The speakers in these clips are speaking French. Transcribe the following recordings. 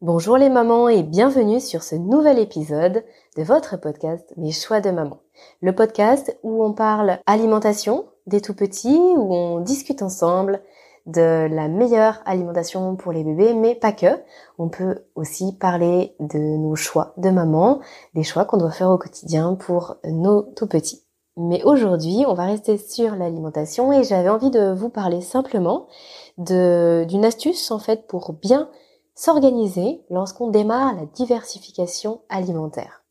Bonjour les mamans et bienvenue sur ce nouvel épisode de votre podcast Mes choix de maman. Le podcast où on parle alimentation des tout petits, où on discute ensemble de la meilleure alimentation pour les bébés, mais pas que. On peut aussi parler de nos choix de maman, des choix qu'on doit faire au quotidien pour nos tout petits. Mais aujourd'hui, on va rester sur l'alimentation et j'avais envie de vous parler simplement d'une astuce en fait pour bien s'organiser lorsqu'on démarre la diversification alimentaire.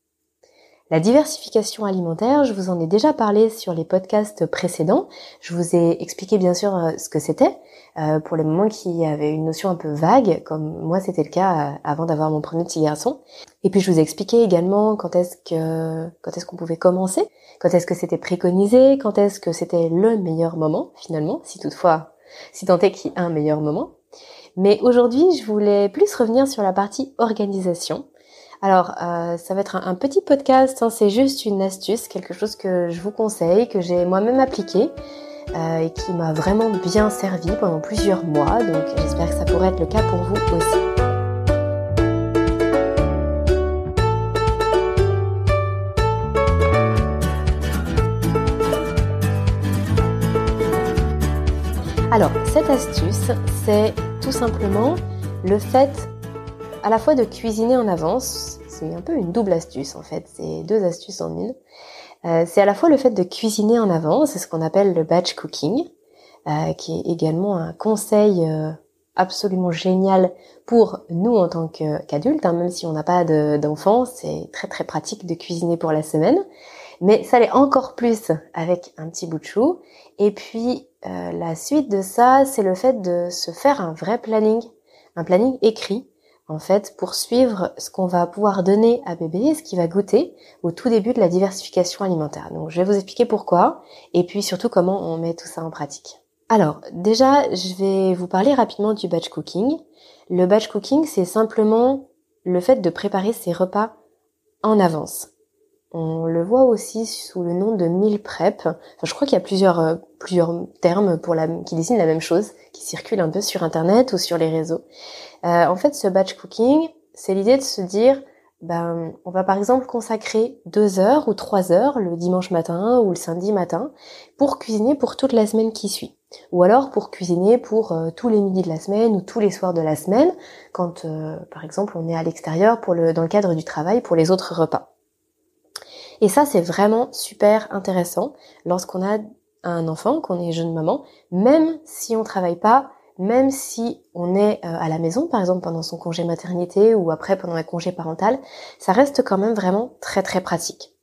La diversification alimentaire, je vous en ai déjà parlé sur les podcasts précédents. Je vous ai expliqué bien sûr euh, ce que c'était euh, pour les moments qui avaient une notion un peu vague, comme moi c'était le cas euh, avant d'avoir mon premier petit garçon. Et puis je vous ai expliqué également quand est-ce que quand est-ce qu'on pouvait commencer, quand est-ce que c'était préconisé, quand est-ce que c'était le meilleur moment finalement, si toutefois, si tant est qu'il y a un meilleur moment. Mais aujourd'hui, je voulais plus revenir sur la partie organisation. Alors, euh, ça va être un, petit podcast, hein, c'est juste une astuce, quelque chose que je vous conseille, que j'ai moi-même appliqué euh, et qui m'a vraiment bien servi pendant plusieurs mois. Donc, j'espère que ça pourrait être le cas pour vous aussi. Alors, cette astuce, c'est tout simplement le fait à la fois de cuisiner en avance, c'est un peu une double astuce en fait, c'est deux astuces en une. Euh, c'est à la fois le fait de cuisiner en avance, c'est ce qu'on appelle le batch cooking, euh, qui est également un conseil euh, absolument génial pour nous en tant qu'adultes, hein, même si on n'a pas d'enfants, c'est très très pratique de cuisiner pour la semaine. Mais ça l'est encore plus avec un petit bout de chou. Et puis euh, la suite de ça, c'est le fait de se faire un vrai planning, un planning écrit, en fait, pour suivre ce qu'on va pouvoir donner à bébé, ce qu'il va goûter au tout début de la diversification alimentaire. Donc je vais vous expliquer pourquoi, et puis surtout comment on met tout ça en pratique. Alors, déjà, je vais vous parler rapidement du batch cooking. Le batch cooking, c'est simplement le fait de préparer ses repas en avance. On le voit aussi sous le nom de meal prep. Je crois qu'il y a plusieurs, euh, termes qui désignent la même chose, qui circulent un peu sur Internet ou sur les réseaux. Euh, en fait, ce batch cooking, c'est l'idée de se dire, ben, on va par exemple consacrer deux heures ou trois heures le dimanche matin ou le samedi matin pour cuisiner pour toute la semaine qui suit. Ou alors pour cuisiner pour euh, tous les midis de la semaine ou tous les soirs de la semaine, quand par exemple on est à l'extérieur dans le cadre du travail pour les autres repas. Et ça, c'est vraiment super intéressant lorsqu'on a un enfant, qu'on est jeune maman, même si on travaille pas, même si on est euh, à la maison, par exemple pendant son congé maternité ou après pendant un congé parental, ça reste quand même vraiment très très pratique.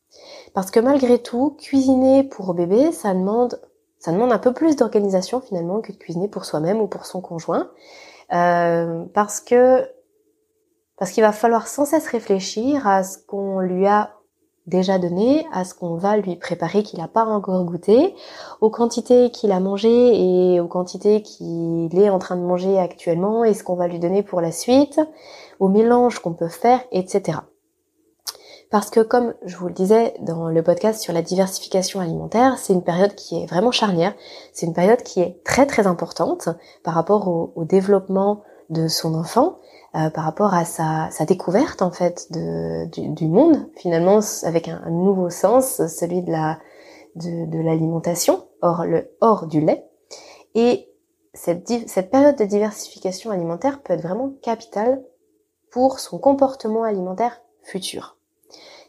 Parce que malgré tout, cuisiner pour bébé, ça demande, ça demande un peu plus d'organisation finalement que de cuisiner pour soi-même ou pour son conjoint, euh, parce que parce qu'il va falloir sans cesse réfléchir à ce qu'on lui a déjà donné, à ce qu'on va lui préparer qu'il n'a pas encore goûté, aux quantités qu'il a mangé et aux quantités qu'il est en train de manger actuellement et ce qu'on va lui donner pour la suite, au mélange qu'on peut faire, etc. Parce que comme je vous le disais dans le podcast sur la diversification alimentaire, c'est une période qui est vraiment charnière, c'est une période qui est très très importante par rapport au, au développement de son enfant euh, par rapport à sa, découverte en fait de, du, monde finalement avec un, nouveau sens, celui de la de, l'alimentation, hors le hors du lait. Et cette, cette période de diversification alimentaire peut être vraiment capitale pour son comportement alimentaire futur.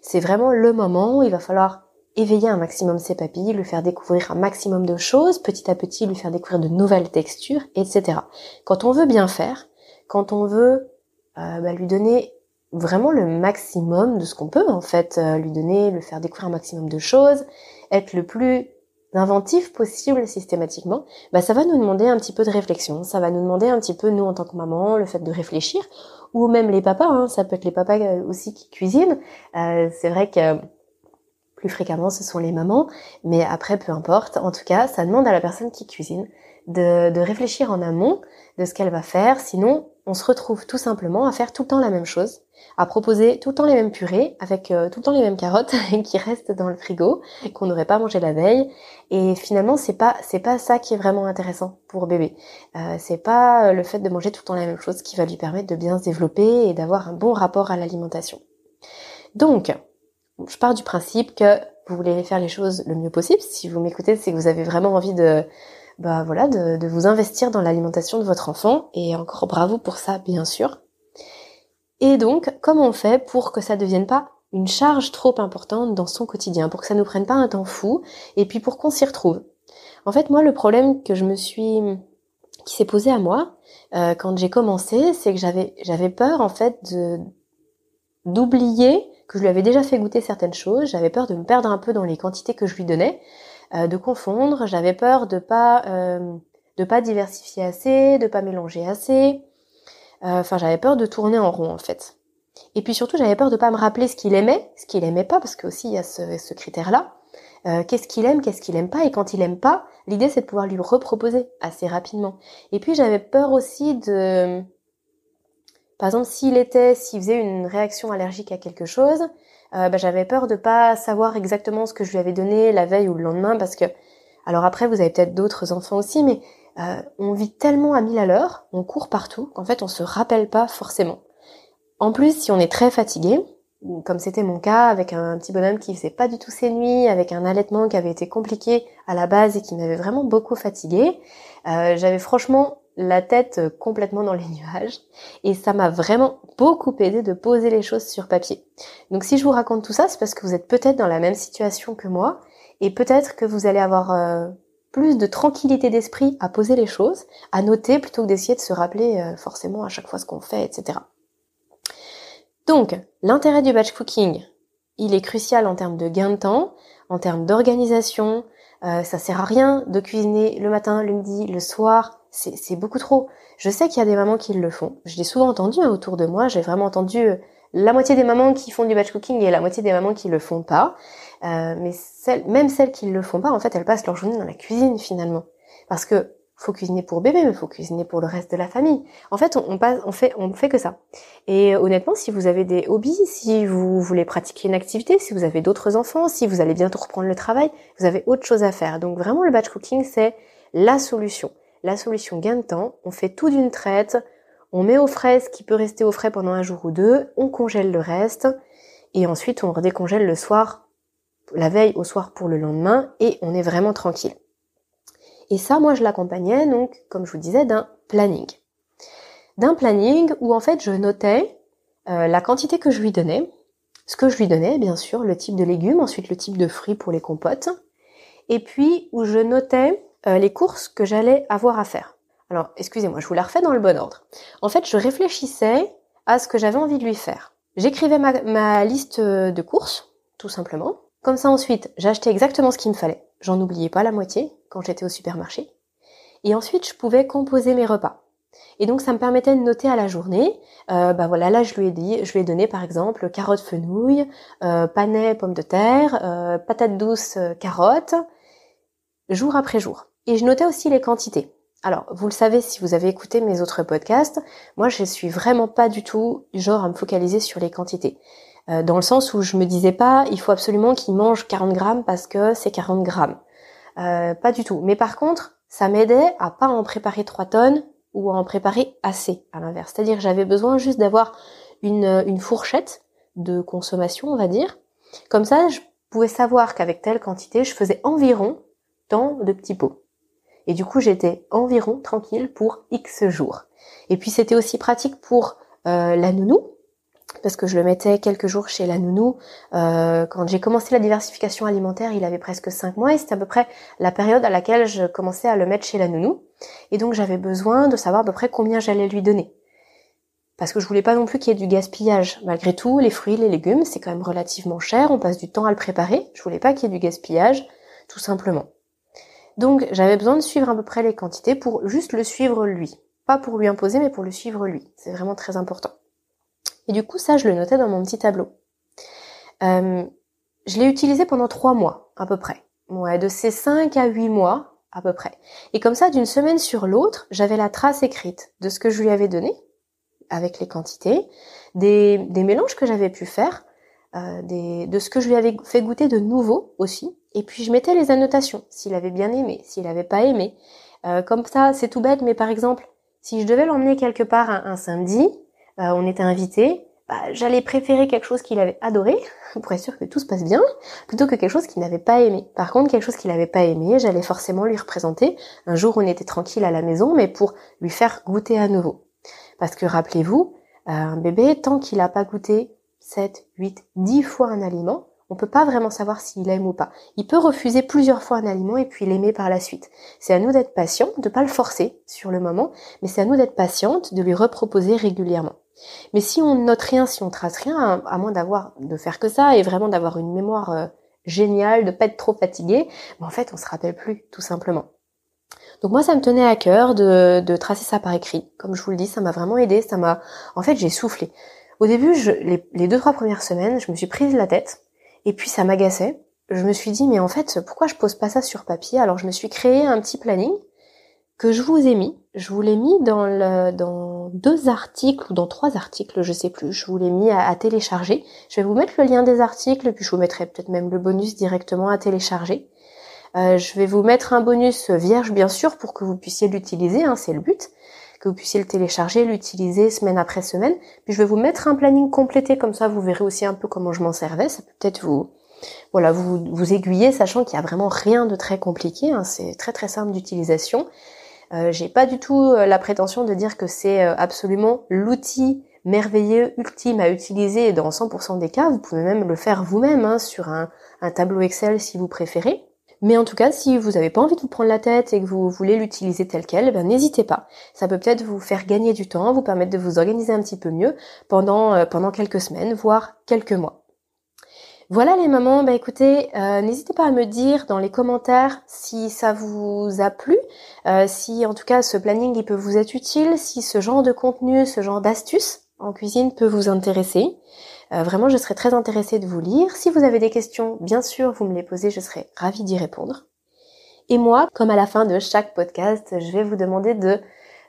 C'est vraiment le moment où il va falloir éveiller un maximum ses papilles, lui faire découvrir un maximum de choses, petit à petit lui faire découvrir de nouvelles textures, etc. Quand on veut bien faire, quand on veut euh, bah, lui donner vraiment le maximum de ce qu'on peut en fait, euh, lui donner, le faire découvrir un maximum de choses, être le plus inventif possible systématiquement, bah ça va nous demander un petit peu de réflexion, ça va nous demander un petit peu nous en tant que maman le fait de réfléchir, ou même les papas, hein, ça peut être les papas euh, aussi qui cuisinent. Euh, c'est vrai que plus fréquemment ce sont les mamans, mais après peu importe. En tout cas, ça demande à la personne qui cuisine de, réfléchir en amont de ce qu'elle va faire, sinon on se retrouve tout simplement à faire tout le temps la même chose, à proposer tout le temps les mêmes purées avec euh, tout le temps les mêmes carottes qui restent dans le frigo qu'on n'aurait pas mangé la veille et finalement c'est pas c'est pas ça qui est vraiment intéressant pour bébé. Euh, c'est pas le fait de manger tout le temps la même chose qui va lui permettre de bien se développer et d'avoir un bon rapport à l'alimentation. Donc, je pars du principe que vous voulez faire les choses le mieux possible. Si vous m'écoutez, c'est que vous avez vraiment envie de bah voilà, de, vous investir dans l'alimentation de votre enfant et encore bravo pour ça bien sûr. Et donc, comment on fait pour que ça devienne pas une charge trop importante dans son quotidien, pour que ça nous prenne pas un temps fou, et puis pour qu'on s'y retrouve? En fait, moi, le problème que je me suis, qui s'est posé à moi euh, quand j'ai commencé, c'est que j'avais j'avais peur en fait de d'oublier que je lui avais déjà fait goûter certaines choses. J'avais peur de me perdre un peu dans les quantités que je lui donnais, euh, de confondre. J'avais peur de pas euh, de pas diversifier assez, de pas mélanger assez. Euh, enfin, j'avais peur de tourner en rond en fait. Et puis surtout, j'avais peur de pas me rappeler ce qu'il aimait, ce qu'il aimait pas, parce que aussi il y a ce, ce critère-là. Euh, qu'est-ce qu'il aime, qu'est-ce qu'il aime pas, et quand il aime pas, l'idée c'est de pouvoir lui reproposer assez rapidement. Et puis j'avais peur aussi de, par exemple, s'il était, s'il faisait une réaction allergique à quelque chose, euh, bah, j'avais peur de pas savoir exactement ce que je lui avais donné la veille ou le lendemain, parce que, alors après, vous avez peut-être d'autres enfants aussi, mais euh, on vit tellement à mille à l'heure, on court partout, qu'en fait, on se rappelle pas forcément. En plus, si on est très fatigué, comme c'était mon cas, avec un petit bonhomme qui faisait pas du tout ses nuits, avec un allaitement qui avait été compliqué à la base et qui m'avait vraiment beaucoup fatigué, euh, j'avais franchement la tête complètement dans les nuages et ça m'a vraiment beaucoup aidé de poser les choses sur papier. Donc si je vous raconte tout ça, c'est parce que vous êtes peut-être dans la même situation que moi et peut-être que vous allez avoir euh, plus de tranquillité d'esprit à poser les choses, à noter plutôt que d'essayer de se rappeler euh, forcément à chaque fois ce qu'on fait, etc. Donc l'intérêt du batch cooking, il est crucial en termes de gain de temps, en termes d'organisation. Euh, ça sert à rien de cuisiner le matin, le midi, le soir c'est beaucoup trop. Je sais qu'il y a des mamans qui le font. Je l'ai souvent entendu hein, autour de moi. J'ai vraiment entendu euh, la moitié des mamans qui font du batch cooking et la moitié des mamans qui le font pas. Euh, mais même celles qui le font pas, en fait, elles passent leur journée dans la cuisine finalement. Parce que faut cuisiner pour bébé, mais faut cuisiner pour le reste de la famille. En fait, on, passe, on fait, on fait que ça. Et honnêtement, si vous avez des hobbies, si vous voulez pratiquer une activité, si vous avez d'autres enfants, si vous allez bientôt reprendre le travail, vous avez autre chose à faire. Donc vraiment, le batch cooking, c'est la solution la solution gain de temps, on fait tout d'une traite, on met au frais ce qui peut rester au frais pendant un jour ou deux, on congèle le reste, et ensuite on redécongèle le soir, la veille au soir pour le lendemain, et on est vraiment tranquille. Et ça, moi, je l'accompagnais, donc, comme je vous disais, d'un planning. D'un planning où, en fait, je notais euh, la quantité que je lui donnais, ce que je lui donnais, bien sûr, le type de légumes, ensuite le type de fruits pour les compotes, et puis où je notais euh, les courses que j'allais avoir à faire. Alors, excusez-moi, je vous la refais dans le bon ordre. En fait, je réfléchissais à ce que j'avais envie de lui faire. J'écrivais ma, liste de courses, tout simplement. Comme ça, ensuite, j'achetais exactement ce qu'il me fallait. J'en oubliais pas la moitié quand j'étais au supermarché. Et ensuite, je pouvais composer mes repas. Et donc, ça me permettait de noter à la journée. Euh, bah voilà, là, je lui ai dit, je lui ai donné par exemple carottes fenouil, euh, panais pommes de terre, euh, patates douces carottes, jour après jour. Et je notais aussi les quantités. Alors, vous le savez si vous avez écouté mes autres podcasts, moi je suis vraiment pas du tout genre à me focaliser sur les quantités. Euh, dans le sens où je me disais pas, il faut absolument qu'il mange 40 grammes parce que c'est 40 grammes. Euh, pas du tout. Mais par contre, ça m'aidait à pas en préparer 3 tonnes ou à en préparer assez, à l'inverse. C'est-à-dire j'avais besoin juste d'avoir une, une fourchette de consommation, on va dire. Comme ça, je pouvais savoir qu'avec telle quantité, je faisais environ tant de petits pots. Et du coup, j'étais environ tranquille pour X jours. Et puis, c'était aussi pratique pour euh, la nounou, parce que je le mettais quelques jours chez la nounou. Euh, quand j'ai commencé la diversification alimentaire, il avait presque 5 mois et c'était à peu près la période à laquelle je commençais à le mettre chez la nounou. Et donc j'avais besoin de savoir à peu près combien j'allais lui donner. Parce que je voulais pas non plus qu'il y ait du gaspillage. Malgré tout, les fruits, les légumes, c'est quand même relativement cher, on passe du temps à le préparer. Je voulais pas qu'il y ait du gaspillage, tout simplement. Donc j'avais besoin de suivre à peu près les quantités pour juste le suivre lui. Pas pour lui imposer, mais pour le suivre lui. C'est vraiment très important. Et du coup, ça, je le notais dans mon petit tableau. Euh, je l'ai utilisé pendant trois mois, à peu près. Ouais, de ces cinq à huit mois, à peu près. Et comme ça, d'une semaine sur l'autre, j'avais la trace écrite de ce que je lui avais donné, avec les quantités, des, des mélanges que j'avais pu faire, euh, des, de ce que je lui avais fait goûter de nouveau aussi. Et puis je mettais les annotations, s'il avait bien aimé, s'il n'avait pas aimé. Euh, comme ça, c'est tout bête, mais par exemple, si je devais l'emmener quelque part un, samedi, euh, on était invité, bah, j'allais préférer quelque chose qu'il avait adoré, pour être sûr que tout se passe bien, plutôt que quelque chose qu'il n'avait pas aimé. Par contre, quelque chose qu'il n'avait pas aimé, j'allais forcément lui représenter un jour où on était tranquille à la maison, mais pour lui faire goûter à nouveau. Parce que rappelez-vous, un bébé, tant qu'il n'a pas goûté 7, 8, 10 fois un aliment, on peut pas vraiment savoir s'il aime ou pas. Il peut refuser plusieurs fois un aliment et puis l'aimer par la suite. C'est à nous d'être patient, de pas le forcer sur le moment, mais c'est à nous d'être patiente, de lui reproposer régulièrement. Mais si on note rien, si on trace rien, à, moins d'avoir de faire que ça et vraiment d'avoir une mémoire euh, géniale, de pas être trop fatigué, ben, en fait on se rappelle plus, tout simplement. Donc moi ça me tenait à cœur de, tracer ça par écrit. Comme je vous le dis, ça m'a vraiment aidé, ça m'a. En fait j'ai soufflé. Au début, je, les, les deux trois premières semaines, je me suis prise la tête et puis ça m'agaçait. Je me suis dit mais en fait pourquoi je pose pas ça sur papier? Alors je me suis créé un petit planning que je vous ai mis. Je vous l'ai mis dans, dans deux articles ou dans trois articles, je sais plus. Je vous l'ai mis à, télécharger. Je vais vous mettre le lien des articles, puis je vous mettrai peut-être même le bonus directement à télécharger. Euh, je vais vous mettre un bonus vierge bien sûr pour que vous puissiez l'utiliser, hein, c'est le but que vous puissiez le télécharger, l'utiliser semaine après semaine. Puis je vais vous mettre un planning complété comme ça, vous verrez aussi un peu comment je m'en servais. Ça peut peut-être vous, voilà, vous, vous aiguiller, sachant qu'il y a vraiment rien de très compliqué. Hein. C'est très très simple d'utilisation. Euh, J'ai pas du tout euh, la prétention de dire que c'est euh, absolument l'outil merveilleux, ultime à utiliser dans 100% des cas. Vous pouvez même le faire vous-même hein, sur un tableau Excel si vous préférez. Mais en tout cas, si vous n'avez pas envie de vous prendre la tête et que vous voulez l'utiliser tel quel, ben n'hésitez pas. Ça peut peut-être vous faire gagner du temps, vous permettre de vous organiser un petit peu mieux pendant, euh, pendant quelques semaines, voire quelques mois. Voilà les mamans, bah écoutez, euh, n'hésitez pas à me dire dans les commentaires si ça vous a plu, euh, si en tout cas ce planning il peut vous être utile, si ce genre de contenu, ce genre d'astuces en cuisine peut vous intéresser. Euh, vraiment, je serais très intéressée de vous lire. Si vous avez des questions, bien sûr, vous me les posez, je serai ravie d'y répondre. Et moi, comme à la fin de chaque podcast, je vais vous demander de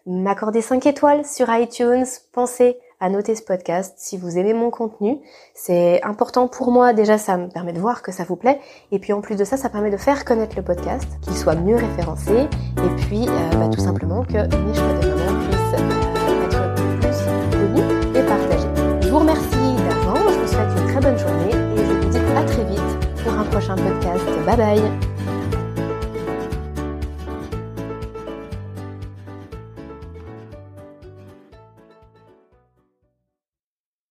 m'accorder 5 étoiles sur iTunes. Pensez à noter ce podcast si vous aimez mon contenu. C'est important pour moi. Déjà, ça me permet de voir que ça vous plaît. Et puis en plus de ça, ça permet de faire connaître le podcast, qu'il soit mieux référencé. Et puis, euh, bah, tout simplement que mes choix de maman puissent Je vous remercie d'avance. Je vous souhaite une très bonne journée et je vous dis à très vite pour un prochain podcast. Bye bye